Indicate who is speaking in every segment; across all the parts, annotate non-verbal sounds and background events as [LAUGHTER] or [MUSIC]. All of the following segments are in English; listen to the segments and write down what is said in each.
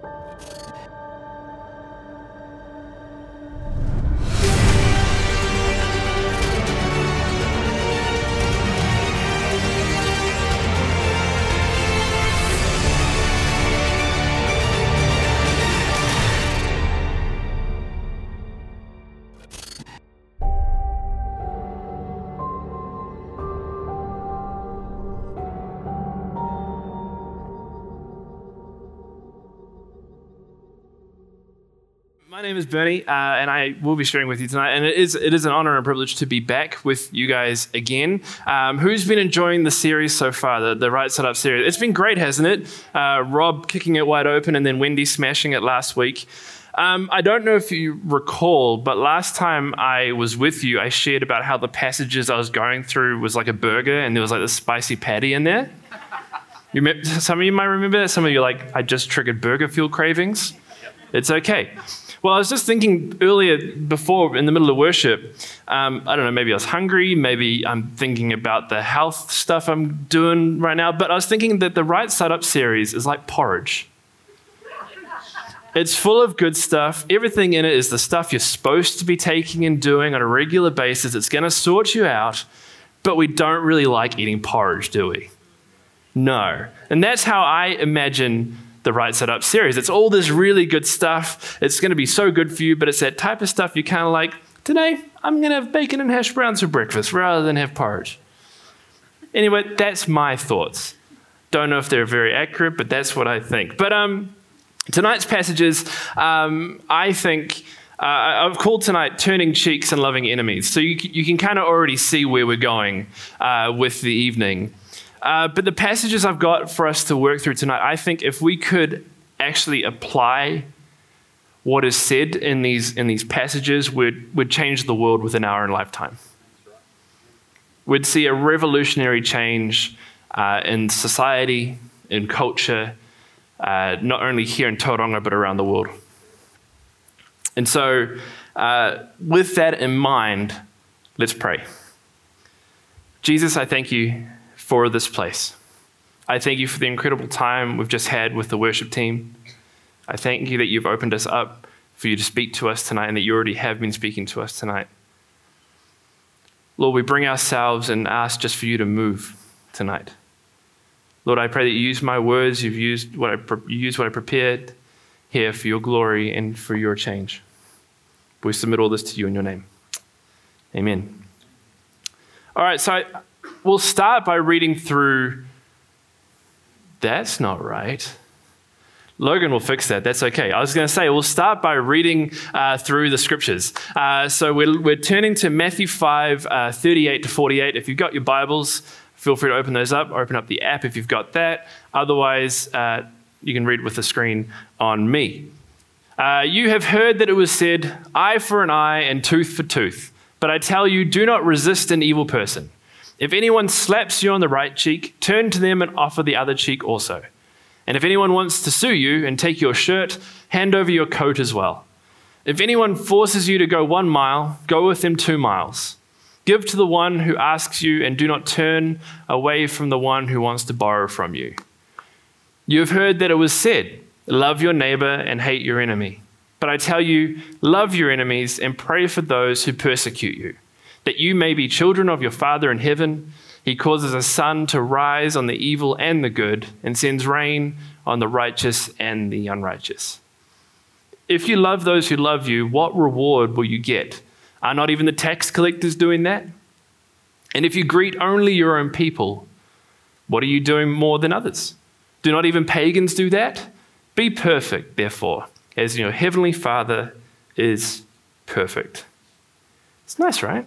Speaker 1: Name is Bernie, uh, and I will be sharing with you tonight. And it is it is an honor and a privilege to be back with you guys again. Um, who's been enjoying the series so far, the, the Right Side series? It's been great, hasn't it? Uh, Rob kicking it wide open, and then Wendy smashing it last week. Um, I don't know if you recall, but last time I was with you, I shared about how the passages I was going through was like a burger, and there was like the spicy patty in there. You, some of you might remember that. Some of you are like, I just triggered burger fuel cravings. It's okay. Well, I was just thinking earlier, before in the middle of worship, um, I don't know, maybe I was hungry, maybe I'm thinking about the health stuff I'm doing right now, but I was thinking that the Right Side Up series is like porridge. It's full of good stuff. Everything in it is the stuff you're supposed to be taking and doing on a regular basis. It's going to sort you out, but we don't really like eating porridge, do we? No. And that's how I imagine the Right Side Up series. It's all this really good stuff. It's going to be so good for you, but it's that type of stuff you kind of like, today, I'm going to have bacon and hash browns for breakfast rather than have porridge. Anyway, that's my thoughts. Don't know if they're very accurate, but that's what I think. But um, tonight's passages, um, I think. Uh, I've called tonight Turning Cheeks and Loving Enemies. So you, you can kind of already see where we're going uh, with the evening. Uh, but the passages I've got for us to work through tonight, I think if we could actually apply what is said in these, in these passages, would would change the world within our own lifetime. We'd see a revolutionary change uh, in society, in culture, uh, not only here in Tauranga, but around the world. And so, uh, with that in mind, let's pray. Jesus, I thank you for this place. I thank you for the incredible time we've just had with the worship team. I thank you that you've opened us up for you to speak to us tonight and that you already have been speaking to us tonight. Lord, we bring ourselves and ask just for you to move tonight. Lord, I pray that you use my words, you've used what I, pre- use what I prepared here for your glory and for your change. We submit all this to you in your name. Amen. All right, so I, we'll start by reading through. That's not right. Logan will fix that. That's okay. I was going to say, we'll start by reading uh, through the scriptures. Uh, so we're, we're turning to Matthew 5, uh, 38 to 48. If you've got your Bibles, feel free to open those up. Open up the app if you've got that. Otherwise, uh, you can read with the screen on me. Uh, you have heard that it was said, eye for an eye and tooth for tooth. But I tell you, do not resist an evil person. If anyone slaps you on the right cheek, turn to them and offer the other cheek also. And if anyone wants to sue you and take your shirt, hand over your coat as well. If anyone forces you to go one mile, go with them two miles. Give to the one who asks you, and do not turn away from the one who wants to borrow from you. You have heard that it was said, Love your neighbor and hate your enemy. But I tell you, love your enemies and pray for those who persecute you that you may be children of your Father in heaven. He causes a sun to rise on the evil and the good, and sends rain on the righteous and the unrighteous. If you love those who love you, what reward will you get? Are not even the tax collectors doing that? And if you greet only your own people, what are you doing more than others? Do not even pagans do that? Be perfect, therefore, as your heavenly Father is perfect. It's nice, right?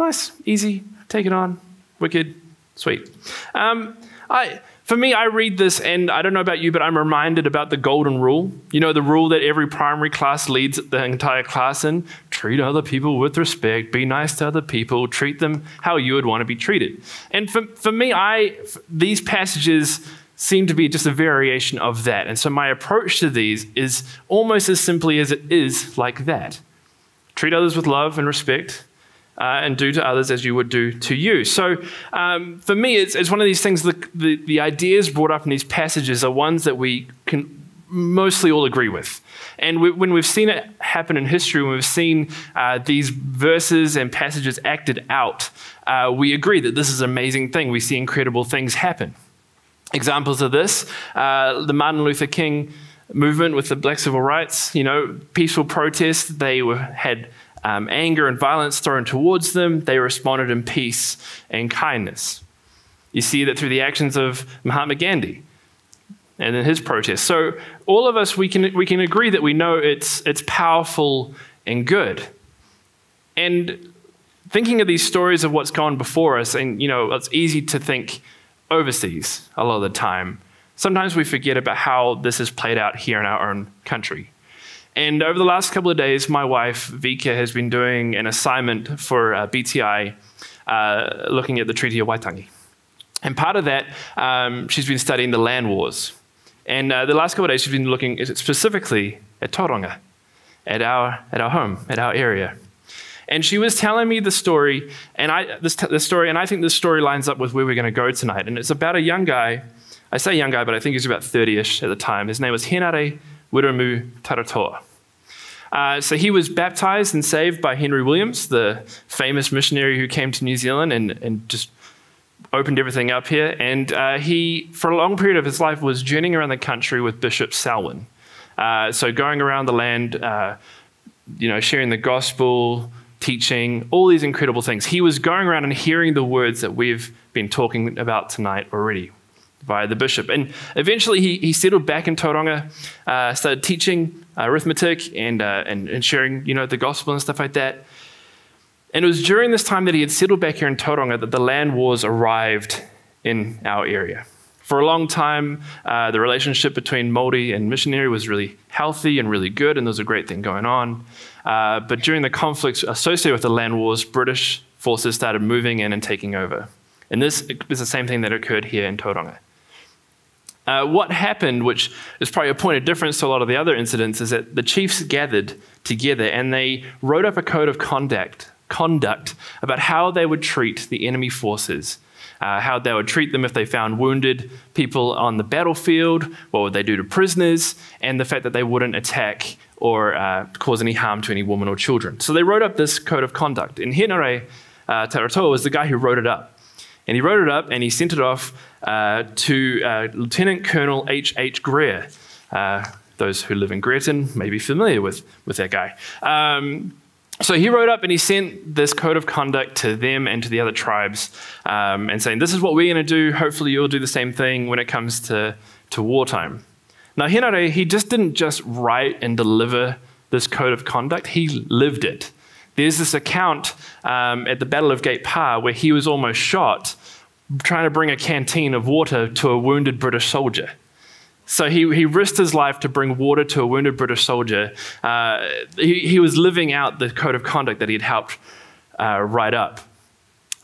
Speaker 1: Nice, easy, take it on, wicked, sweet. Um, I, for me, I read this and I don't know about you, but I'm reminded about the golden rule. You know, the rule that every primary class leads the entire class in treat other people with respect, be nice to other people, treat them how you would want to be treated. And for, for me, I, these passages seem to be just a variation of that. And so my approach to these is almost as simply as it is like that. Treat others with love and respect, uh, and do to others as you would do to you. So, um, for me, it's, it's, one of these things the, the, the, ideas brought up in these passages are ones that we can mostly all agree with. And we, when we've seen it happen in history, when we've seen uh, these verses and passages acted out, uh, we agree that this is an amazing thing. We see incredible things happen. Examples of this uh, the Martin Luther King movement with the black civil rights, you know, peaceful protests, they were, had um, anger and violence thrown towards them. They responded in peace and kindness. You see that through the actions of Mahatma Gandhi and in his protest. So all of us we can we can agree that we know it's it's powerful and good. And thinking of these stories of what's gone before us, and you know, it's easy to think overseas a lot of the time. Sometimes we forget about how this has played out here in our own country. And over the last couple of days, my wife, Vika, has been doing an assignment for uh, BTI uh, looking at the Treaty of Waitangi. And part of that, um, she's been studying the land wars. And uh, the last couple of days, she's been looking specifically at Tauranga, at our, at our home, at our area. And she was telling me the story, and I, this, the story, and I think this story lines up with where we're going to go tonight. And it's about a young guy. I say young guy, but I think he's about 30-ish at the time. His name was Henare Wiremu Taratoa. Uh, so he was baptized and saved by Henry Williams, the famous missionary who came to New Zealand and, and just opened everything up here. And uh, he, for a long period of his life, was journeying around the country with Bishop Selwyn. Uh, so going around the land, uh, you know, sharing the gospel, teaching, all these incredible things. He was going around and hearing the words that we've been talking about tonight already via the bishop. And eventually he, he settled back in Tauranga, uh, started teaching arithmetic and, uh, and, and sharing, you know, the gospel and stuff like that. And it was during this time that he had settled back here in Tauranga that the land wars arrived in our area. For a long time, uh, the relationship between Māori and missionary was really healthy and really good, and there was a great thing going on. Uh, but during the conflicts associated with the land wars, British forces started moving in and taking over. And this is the same thing that occurred here in Tauranga. Uh, what happened, which is probably a point of difference to a lot of the other incidents, is that the chiefs gathered together and they wrote up a code of conduct conduct about how they would treat the enemy forces. Uh, how they would treat them if they found wounded people on the battlefield, what would they do to prisoners, and the fact that they wouldn't attack or uh, cause any harm to any women or children. So they wrote up this code of conduct. And Henare uh, Taratoa was the guy who wrote it up. And he wrote it up and he sent it off uh, to uh, Lieutenant Colonel H. H. Greer. Uh, those who live in Greerton may be familiar with, with that guy. Um, so he wrote up and he sent this code of conduct to them and to the other tribes um, and saying, This is what we're going to do. Hopefully, you'll do the same thing when it comes to, to wartime. Now, Henare, he just didn't just write and deliver this code of conduct, he lived it. There's this account um, at the Battle of Gate Pa where he was almost shot trying to bring a canteen of water to a wounded British soldier. So he, he risked his life to bring water to a wounded British soldier. Uh, he, he, was living out the code of conduct that he had helped uh, write up.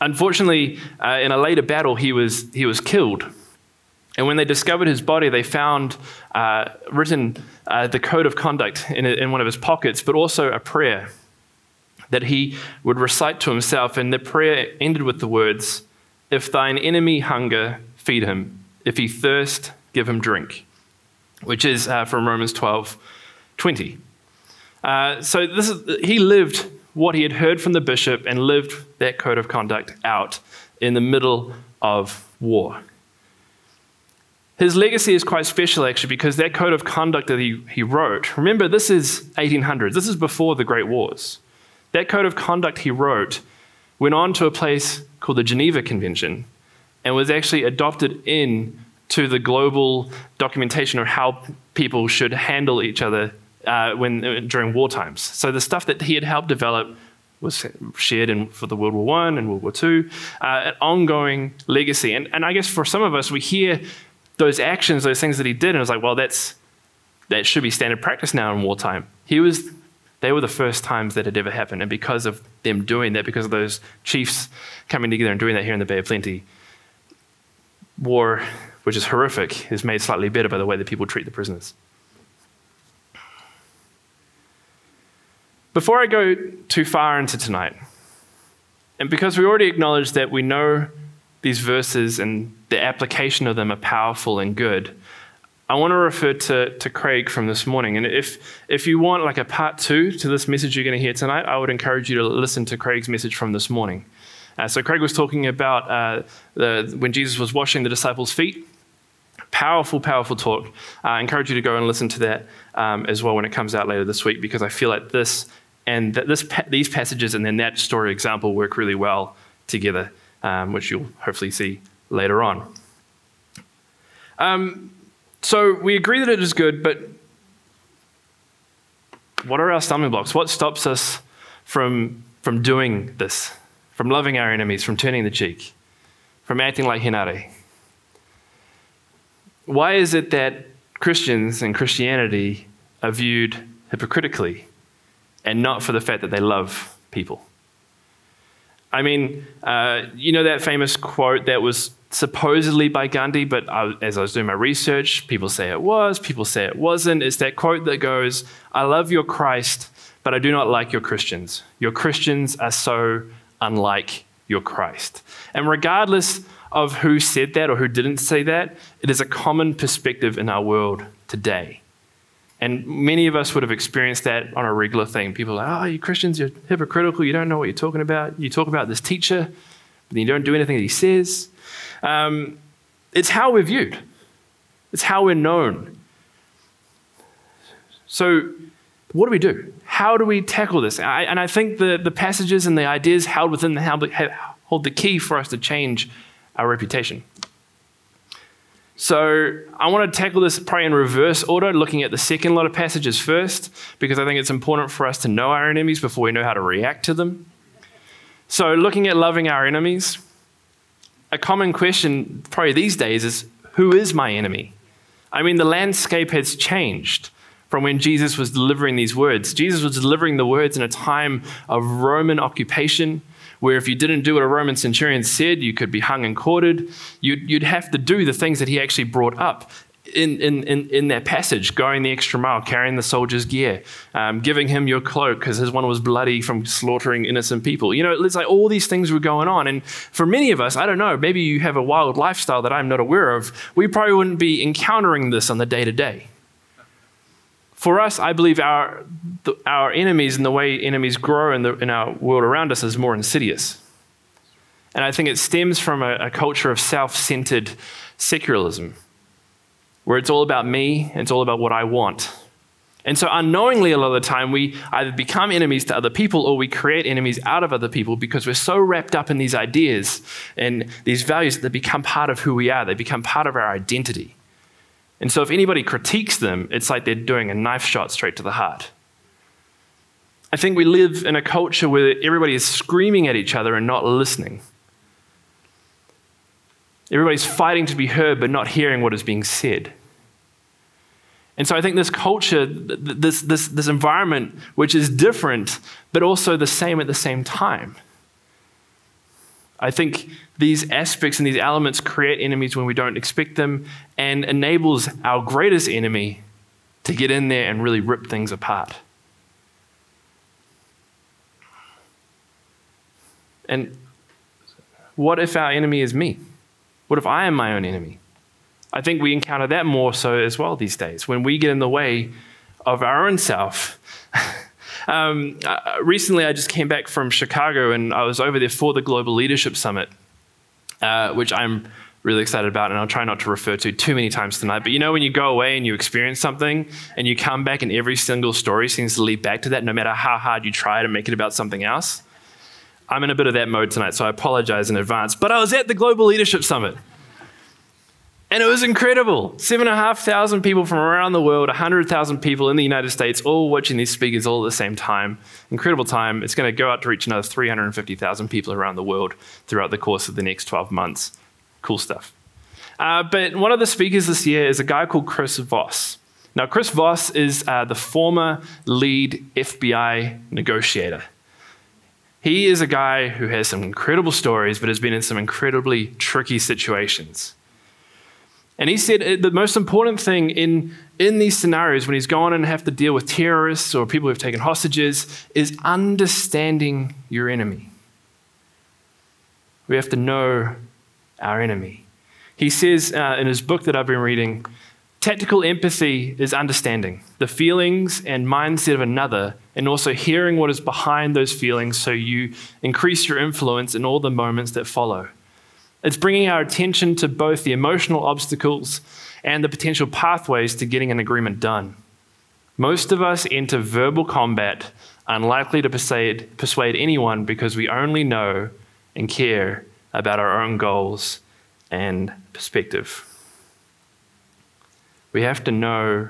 Speaker 1: Unfortunately, uh, in a later battle, he was, he was killed. And when they discovered his body, they found uh, written uh, the code of conduct in, in one of his pockets, but also a prayer that he would recite to himself. And the prayer ended with the words, If thine enemy hunger, feed him. If he thirst, give him drink which is uh, from Romans 12 20. Uh, so this is, he lived what he had heard from the bishop and lived that code of conduct out in the middle of war. His legacy is quite special, actually, because that code of conduct that he, he wrote, remember, this is 1800s, this is before the Great Wars. That code of conduct he wrote went on to a place called the Geneva Convention and was actually adopted in to the global documentation of how people should handle each other uh, when during war times. So the stuff that he had helped develop was shared in, for the World War One and World War Two, uh, an ongoing legacy. And, and I guess for some of us, we hear those actions, those things that he did, and it's like, well, that's that should be standard practice now in wartime. He was. They were the first times that had ever happened, and because of them doing that, because of those chiefs coming together and doing that here in the Bay of Plenty, war which is horrific, is made slightly better by the way that people treat the prisoners. Before I go too far into tonight, and because we already acknowledge that we know these verses and the application of them are powerful and good, I want to refer to, to Craig from this morning. And if, if you want like a part two to this message you're going to hear tonight, I would encourage you to listen to Craig's message from this morning. Uh, so Craig was talking about uh, the, when Jesus was washing the disciples' feet. Powerful, powerful talk. Uh, I encourage you to go and listen to that um, as well when it comes out later this week because I feel like this and this, these passages and then that story example work really well together, um, which you'll hopefully see later on. Um, so we agree that it is good, but what are our stumbling blocks? What stops us from, from doing this, from loving our enemies, from turning the cheek, from acting like Henare? Why is it that Christians and Christianity are viewed hypocritically and not for the fact that they love people? I mean, uh, you know that famous quote that was supposedly by Gandhi, but I, as I was doing my research, people say it was, people say it wasn't. It's that quote that goes, I love your Christ, but I do not like your Christians. Your Christians are so unlike your Christ. And regardless of who said that or who didn't say that, it is a common perspective in our world today. And many of us would have experienced that on a regular thing. People are like, oh, you Christians, you're hypocritical. You don't know what you're talking about. You talk about this teacher, but then you don't do anything that he says. Um, it's how we're viewed, it's how we're known. So, what do we do? How do we tackle this? I, and I think the, the passages and the ideas held within the hold the key for us to change our reputation. So I want to tackle this probably in reverse order, looking at the second lot of passages first, because I think it's important for us to know our enemies before we know how to react to them. So, looking at loving our enemies, a common question probably these days is who is my enemy? I mean, the landscape has changed from when Jesus was delivering these words. Jesus was delivering the words in a time of Roman occupation, where if you didn't do what a Roman centurion said, you could be hung and quartered. You'd, you'd have to do the things that he actually brought up in, in, in, in that passage, going the extra mile, carrying the soldier's gear, um, giving him your cloak because his one was bloody from slaughtering innocent people. You know, it's like all these things were going on. And for many of us, I don't know, maybe you have a wild lifestyle that I'm not aware of, we probably wouldn't be encountering this on the day to day. For us, I believe our, the, our enemies and the way enemies grow in, the, in our world around us is more insidious. And I think it stems from a, a culture of self centered secularism where it's all about me, it's all about what I want. And so, unknowingly, a lot of the time, we either become enemies to other people or we create enemies out of other people because we're so wrapped up in these ideas and these values that they become part of who we are. They become part of our identity. And so, if anybody critiques them, it's like they're doing a knife shot straight to the heart. I think we live in a culture where everybody is screaming at each other and not listening. Everybody's fighting to be heard but not hearing what is being said. And so I think this culture, this, this, this environment, which is different, but also the same at the same time. I think these aspects and these elements create enemies when we don't expect them and enables our greatest enemy to get in there and really rip things apart. And what if our enemy is me? What if I am my own enemy? I think we encounter that more so as well these days when we get in the way of our own self. [LAUGHS] um, uh, recently, I just came back from Chicago and I was over there for the Global Leadership Summit, uh, which I'm really excited about, and I'll try not to refer to too many times tonight. But you know, when you go away and you experience something and you come back, and every single story seems to lead back to that, no matter how hard you try to make it about something else. I'm in a bit of that mode tonight, so I apologize in advance. But I was at the Global Leadership Summit. And it was incredible. Seven and a half thousand people from around the world, 100,000 people in the United States, all watching these speakers all at the same time. Incredible time. It's going to go out to reach another 350,000 people around the world throughout the course of the next 12 months. Cool stuff. Uh, but one of the speakers this year is a guy called Chris Voss. Now, Chris Voss is uh, the former lead FBI negotiator. He is a guy who has some incredible stories, but has been in some incredibly tricky situations. And he said uh, the most important thing in, in these scenarios when he's gone and have to deal with terrorists or people who've taken hostages is understanding your enemy. We have to know our enemy. He says uh, in his book that I've been reading Tactical empathy is understanding the feelings and mindset of another, and also hearing what is behind those feelings so you increase your influence in all the moments that follow. It's bringing our attention to both the emotional obstacles and the potential pathways to getting an agreement done. Most of us enter verbal combat unlikely to persuade, persuade anyone because we only know and care about our own goals and perspective. We have to know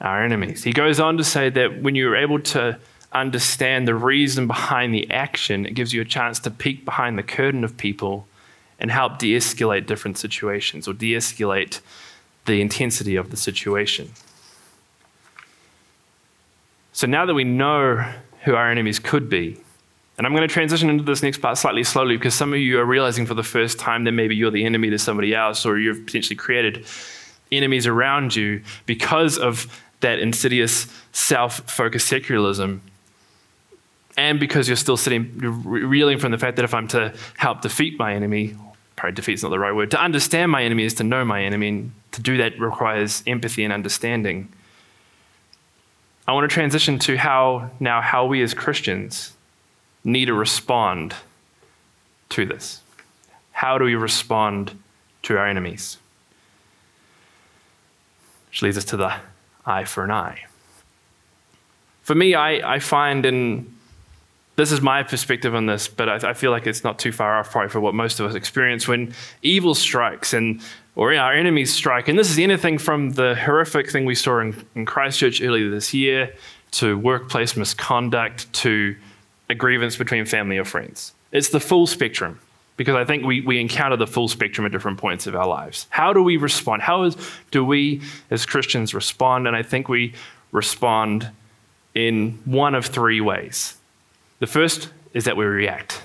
Speaker 1: our enemies. He goes on to say that when you're able to understand the reason behind the action, it gives you a chance to peek behind the curtain of people and help de escalate different situations or de escalate the intensity of the situation. So now that we know who our enemies could be, and I'm going to transition into this next part slightly slowly because some of you are realizing for the first time that maybe you're the enemy to somebody else or you've potentially created enemies around you because of that insidious self focused secularism. And because you're still sitting, reeling from the fact that if I'm to help defeat my enemy, probably defeat's not the right word, to understand my enemy is to know my enemy. And to do that requires empathy and understanding. I want to transition to how now how we as Christians need to respond to this. How do we respond to our enemies? Which leads us to the eye for an eye. For me, I, I find in this is my perspective on this, but I, I, feel like it's not too far off probably for what most of us experience when evil strikes and or our enemies strike. And this is anything from the horrific thing we saw in, in Christchurch earlier this year to workplace misconduct to a grievance between family or friends. It's the full spectrum because I think we, we encounter the full spectrum at different points of our lives. How do we respond? How is, do we as Christians respond? And I think we respond in one of three ways. The first is that we react,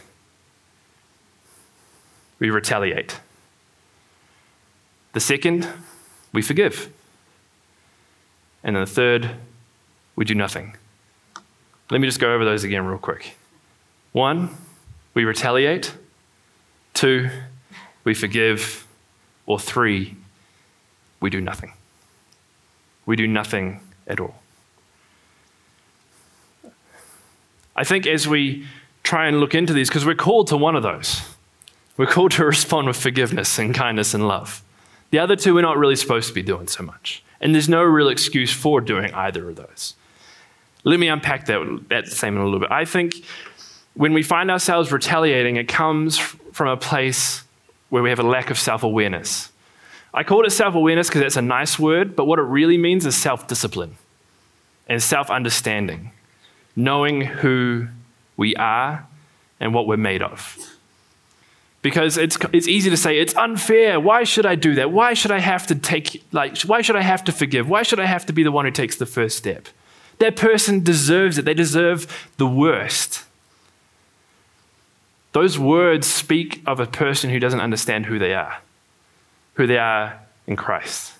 Speaker 1: we retaliate. The second, we forgive. And then the third, we do nothing. Let me just go over those again, real quick. One, we retaliate. Two, we forgive. Or three, we do nothing. We do nothing at all. I think as we try and look into these, because we're called to one of those, we're called to [LAUGHS] respond with forgiveness and kindness and love. The other two, we're not really supposed to be doing so much. And there's no real excuse for doing either of those. Let me unpack that, that statement a little bit. I think when we find ourselves retaliating, it comes from a place where we have a lack of self awareness. I called it self awareness because that's a nice word, but what it really means is self discipline and self understanding, knowing who we are and what we're made of. Because it's, it's easy to say, it's unfair. Why should I do that? Why should I have to take, like, why should I have to forgive? Why should I have to be the one who takes the first step? That person deserves it. They deserve the worst. Those words speak of a person who doesn't understand who they are, who they are in Christ,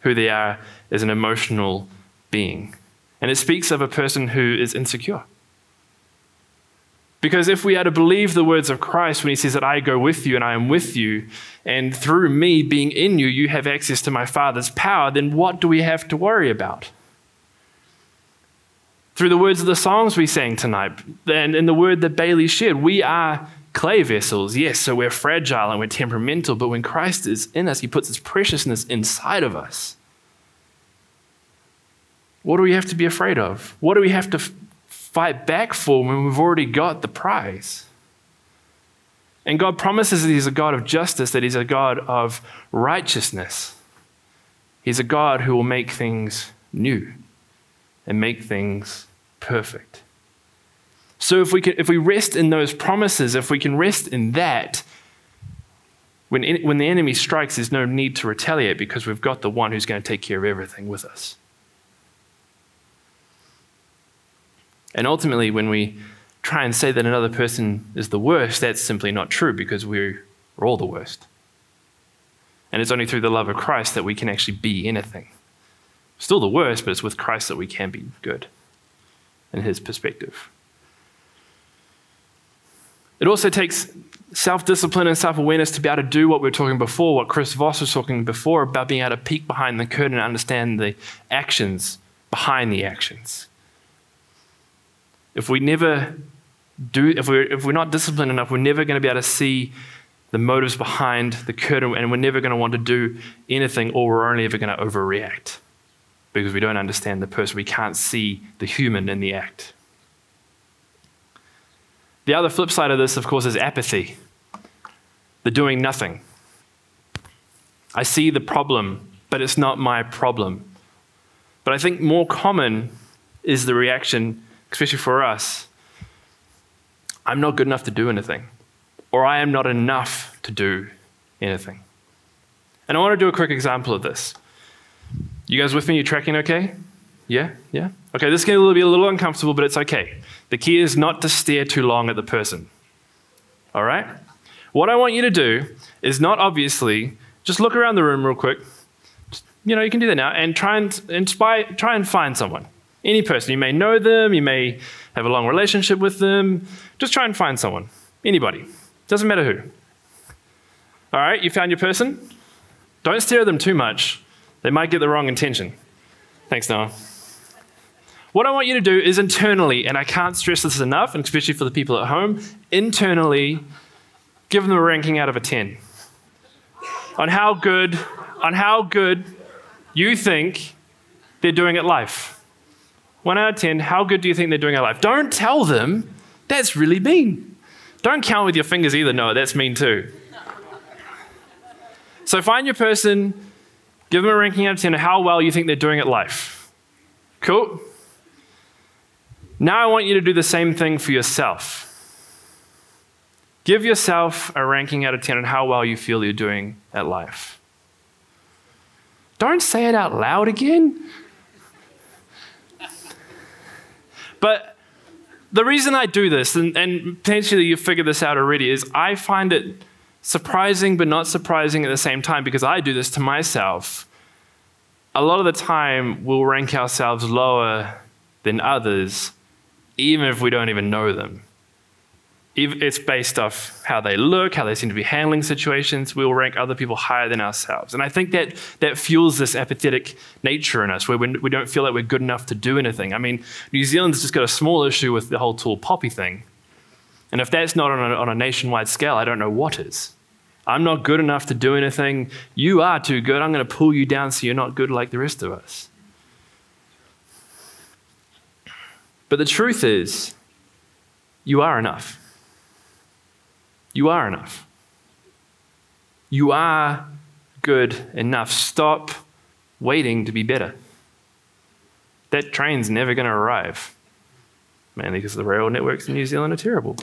Speaker 1: who they are as an emotional being. And it speaks of a person who is insecure. Because if we are to believe the words of Christ when he says that I go with you and I am with you, and through me being in you, you have access to my Father's power, then what do we have to worry about? Through the words of the songs we sang tonight, and in the word that Bailey shared, we are clay vessels, yes, so we're fragile and we're temperamental, but when Christ is in us, he puts his preciousness inside of us. What do we have to be afraid of? What do we have to fight back for when we've already got the prize. And God promises that He's a God of justice, that He's a God of righteousness. He's a God who will make things new and make things perfect. So if we, can, if we rest in those promises, if we can rest in that, when, when the enemy strikes, there's no need to retaliate because we've got the one who's going to take care of everything with us. And ultimately, when we try and say that another person is the worst, that's simply not true because we're all the worst. And it's only through the love of Christ that we can actually be anything. Still the worst, but it's with Christ that we can be good in his perspective. It also takes self discipline and self awareness to be able to do what we were talking before, what Chris Voss was talking before about being able to peek behind the curtain and understand the actions behind the actions. If we never do, if we're, if we're not disciplined enough, we're never going to be able to see the motives behind the curtain, and we're never going to want to do anything, or we're only ever going to overreact because we don't understand the person. We can't see the human in the act. The other flip side of this, of course, is apathy, the doing nothing. I see the problem, but it's not my problem. But I think more common is the reaction, especially for us I'm not good enough to do anything, or I am not enough to do anything. And I want to do a quick example of this. You guys with me? You tracking okay? Yeah? Yeah? Okay, this is going to be a little uncomfortable, but it's okay. The key is not to stare too long at the person. All right? What I want you to do is not obviously just look around the room real quick. Just, you know, you can do that now and try and inspire, try and find someone. Any person. You may know them, you may have a long relationship with them. Just try and find someone. Anybody. Doesn't matter who. All right, you found your person? Don't stare at them too much. They might get the wrong intention. Thanks, Noah. What I want you to do is internally, and I can't stress this enough, and especially for the people at home, internally give them a ranking out of a 10 on how good, on how good you think they're doing at life. One out of 10, how good do you think they're doing at life? Don't tell them that's really mean. Don't count with your fingers either. No, that's mean too. So find your person, give them a ranking out of 10 of how well you think they're doing at life. Cool? Now I want you to do the same thing for yourself. Give yourself a ranking out of 10 on how well you feel you're doing at life. Don't say it out loud again. But the reason I do this, and, and potentially you've figured this out already, is I find it surprising but not surprising at the same time because I do this to myself. A lot of the time, we'll rank ourselves lower than others even if we don't even know them. It's based off how they look, how they seem to be handling situations. We'll rank other people higher than ourselves. And I think that, that fuels this apathetic nature in us where we, we don't feel like we're good enough to do anything. I mean, New Zealand's just got a small issue with the whole tall poppy thing. And if that's not on a, on a nationwide scale, I don't know what is. I'm not good enough to do anything. You are too good. I'm going to pull you down so you're not good like the rest of us. But the truth is, you are enough. You are enough. You are good enough. Stop waiting to be better. That train's never going to arrive. Mainly because the rail networks in New Zealand are terrible.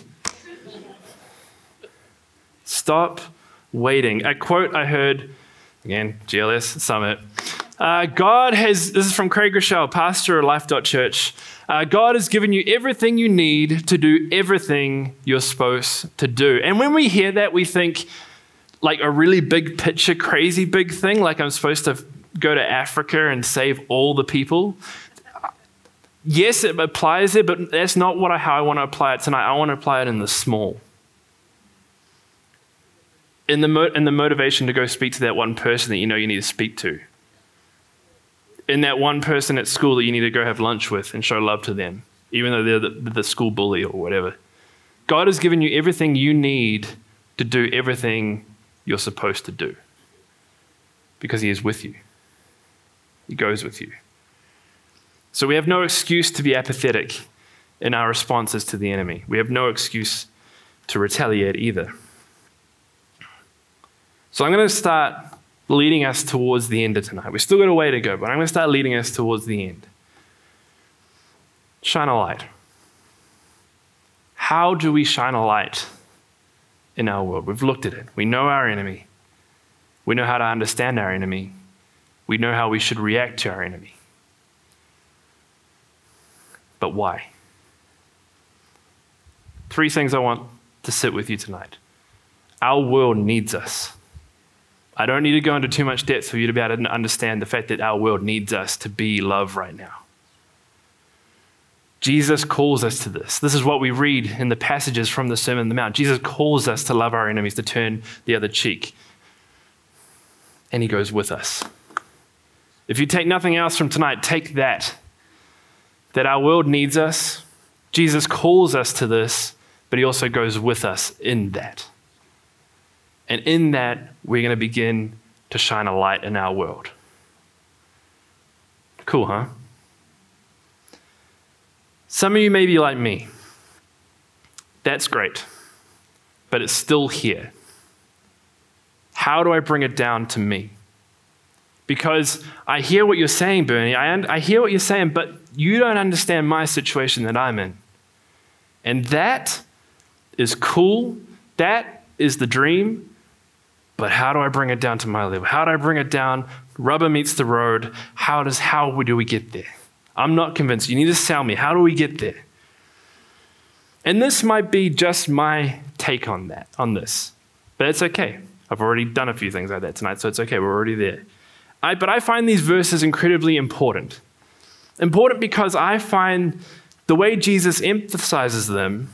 Speaker 1: Stop waiting. A quote I heard, again, GLS Summit. Uh, God has, this is from Craig Groeschel, pastor of Life Church. Uh, God has given you everything you need to do everything you're supposed to do. And when we hear that, we think like a really big picture, crazy big thing, like I'm supposed to go to Africa and save all the people. Yes, it applies there, but that's not what I, how I want to apply it tonight. I want to apply it in the small. In the, mo- in the motivation to go speak to that one person that you know you need to speak to in that one person at school that you need to go have lunch with and show love to them, even though they're the, the school bully or whatever. God has given you everything you need to do everything you're supposed to do because He is with you, He goes with you. So we have no excuse to be apathetic in our responses to the enemy. We have no excuse to retaliate either. So I'm going to start leading us towards the end of tonight. We've still got a way to go, but I'm going to start leading us towards the end. Shine a light. How do we shine a light in our world? We've looked at it. We know our enemy. We know how to understand our enemy. We know how we should react to our enemy. But why? Three things I want to sit with you tonight. Our world needs us. I don't need to go into too much depth for you to be able to understand the fact that our world needs us to be love right now. Jesus calls us to this. This is what we read in the passages from the Sermon on the Mount. Jesus calls us to love our enemies, to turn the other cheek. And he goes with us. If you take nothing else from tonight, take that. That our world needs us. Jesus calls us to this, but he also goes with us in that. And in that, we're going to begin to shine a light in our world. Cool, huh? Some of you may be like me. That's great, but it's still here. How do I bring it down to me? Because I hear what you're saying, Bernie. I, I hear what you're saying, but you don't understand my situation that I'm in. And that is cool. That is the dream. But how do I bring it down to my level? How do I bring it down? Rubber meets the road. How does how do we get there? I'm not convinced. You need to sell me. How do we get there? And this might be just my take on that, on this. But it's okay. I've already done a few things like that tonight, so it's okay. We're already there. I, but I find these verses incredibly important. Important because I find the way Jesus emphasizes them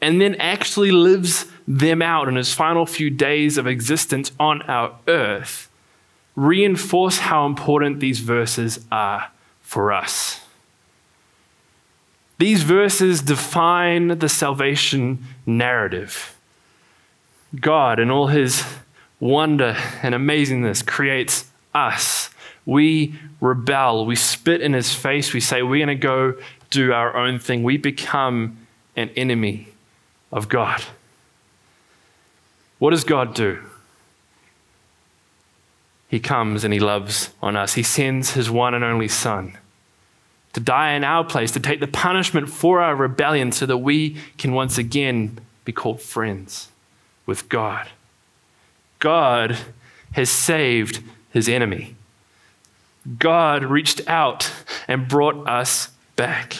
Speaker 1: and then actually lives them out in his final few days of existence on our earth reinforce how important these verses are for us. These verses define the salvation narrative. God, in all his wonder and amazingness, creates us. We rebel. We spit in his face. We say, We're going to go do our own thing. We become an enemy of God. What does God do? He comes and he loves on us. He sends his one and only Son to die in our place, to take the punishment for our rebellion so that we can once again be called friends with God. God has saved his enemy. God reached out and brought us back.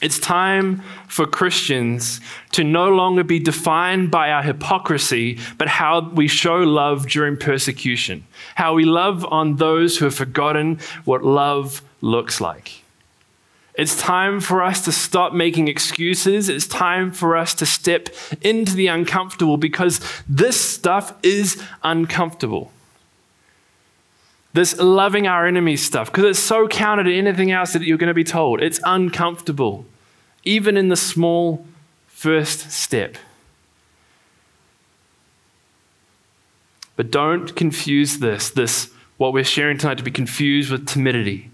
Speaker 1: It's time for Christians to no longer be defined by our hypocrisy, but how we show love during persecution, how we love on those who have forgotten what love looks like. It's time for us to stop making excuses. It's time for us to step into the uncomfortable because this stuff is uncomfortable this loving our enemies stuff, because it's so counter to anything else that you're going to be told. It's uncomfortable, even in the small first step. But don't confuse this, this, what we're sharing tonight, to be confused with timidity.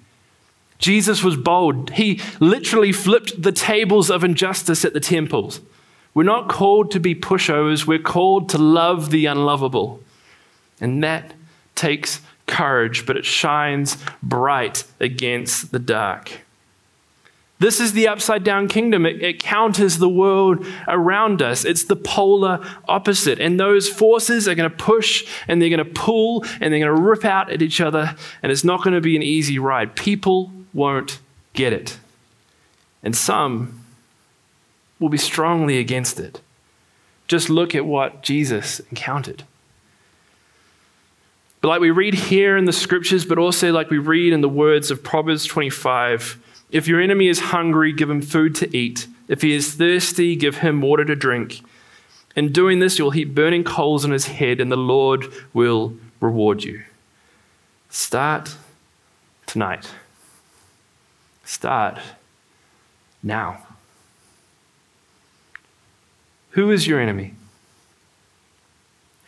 Speaker 1: Jesus was bold. He literally flipped the tables of injustice at the temples. We're not called to be pushovers, we're called to love the unlovable. And that takes courage, but it shines bright against the dark. This is the upside down kingdom. It, it, counters the world around us. It's the polar opposite. And those forces are going to push and they're going to pull and they're going to rip out at each other. And it's not going to be an easy ride. People won't get it. And some will be strongly against it. Just look at what Jesus encountered. But like we read here in the scriptures, but also like we read in the words of Proverbs 25 if your enemy is hungry, give him food to eat. If he is thirsty, give him water to drink. In doing this, you'll heap burning coals on his head, and the Lord will reward you. Start tonight. Start now. Who is your enemy?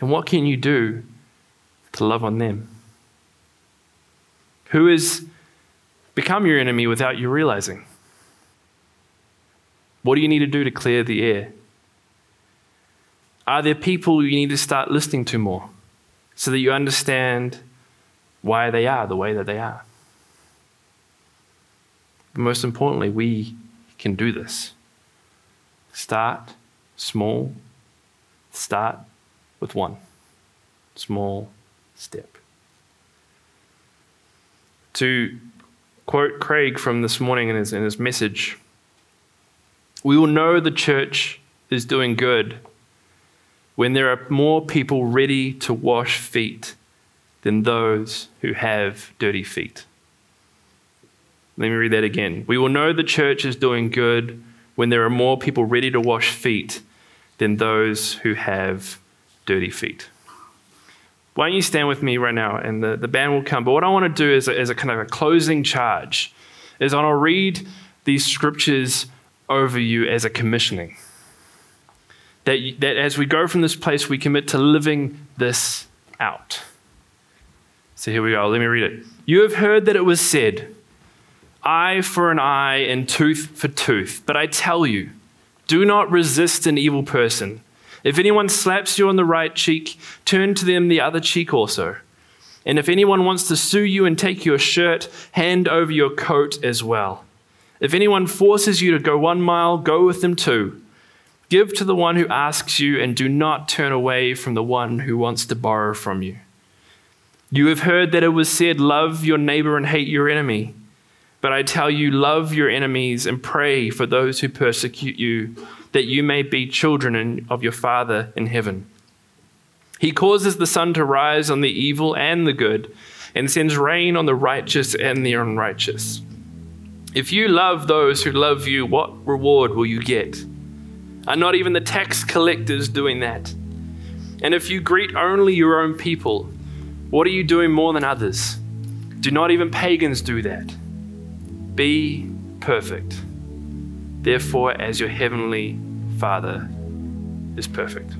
Speaker 1: And what can you do to love on them? Who has become your enemy without you realizing? What do you need to do to clear the air? Are there people you need to start listening to more so that you understand why they are the way that they are? But most importantly, we can do this. Start small, start with one small step. To quote Craig from this morning in his, in his message, we will know the church is doing good when there are more people ready to wash feet than those who have dirty feet. Let me read that again. We will know the church is doing good when there are more people ready to wash feet than those who have dirty feet. Why don't you stand with me right now and the, the band will come. But what I want to do is a, as a kind of a closing charge is I want to read these scriptures over you as a commissioning. That, that as we go from this place, we commit to living this out. So here we go. Let me read it. You have heard that it was said, eye for an eye and tooth for tooth. But I tell you, do not resist an evil person. If anyone slaps you on the right cheek, turn to them the other cheek also. And if anyone wants to sue you and take your shirt, hand over your coat as well. If anyone forces you to go one mile, go with them two. Give to the one who asks you, and do not turn away from the one who wants to borrow from you. You have heard that it was said, Love your neighbor and hate your enemy. But I tell you, love your enemies and pray for those who persecute you, that you may be children of your Father in heaven. He causes the sun to rise on the evil and the good, and sends rain on the righteous and the unrighteous. If you love those who love you, what reward will you get? Are not even the tax collectors doing that? And if you greet only your own people, what are you doing more than others? Do not even pagans do that? Be perfect. Therefore, as your heavenly Father is perfect.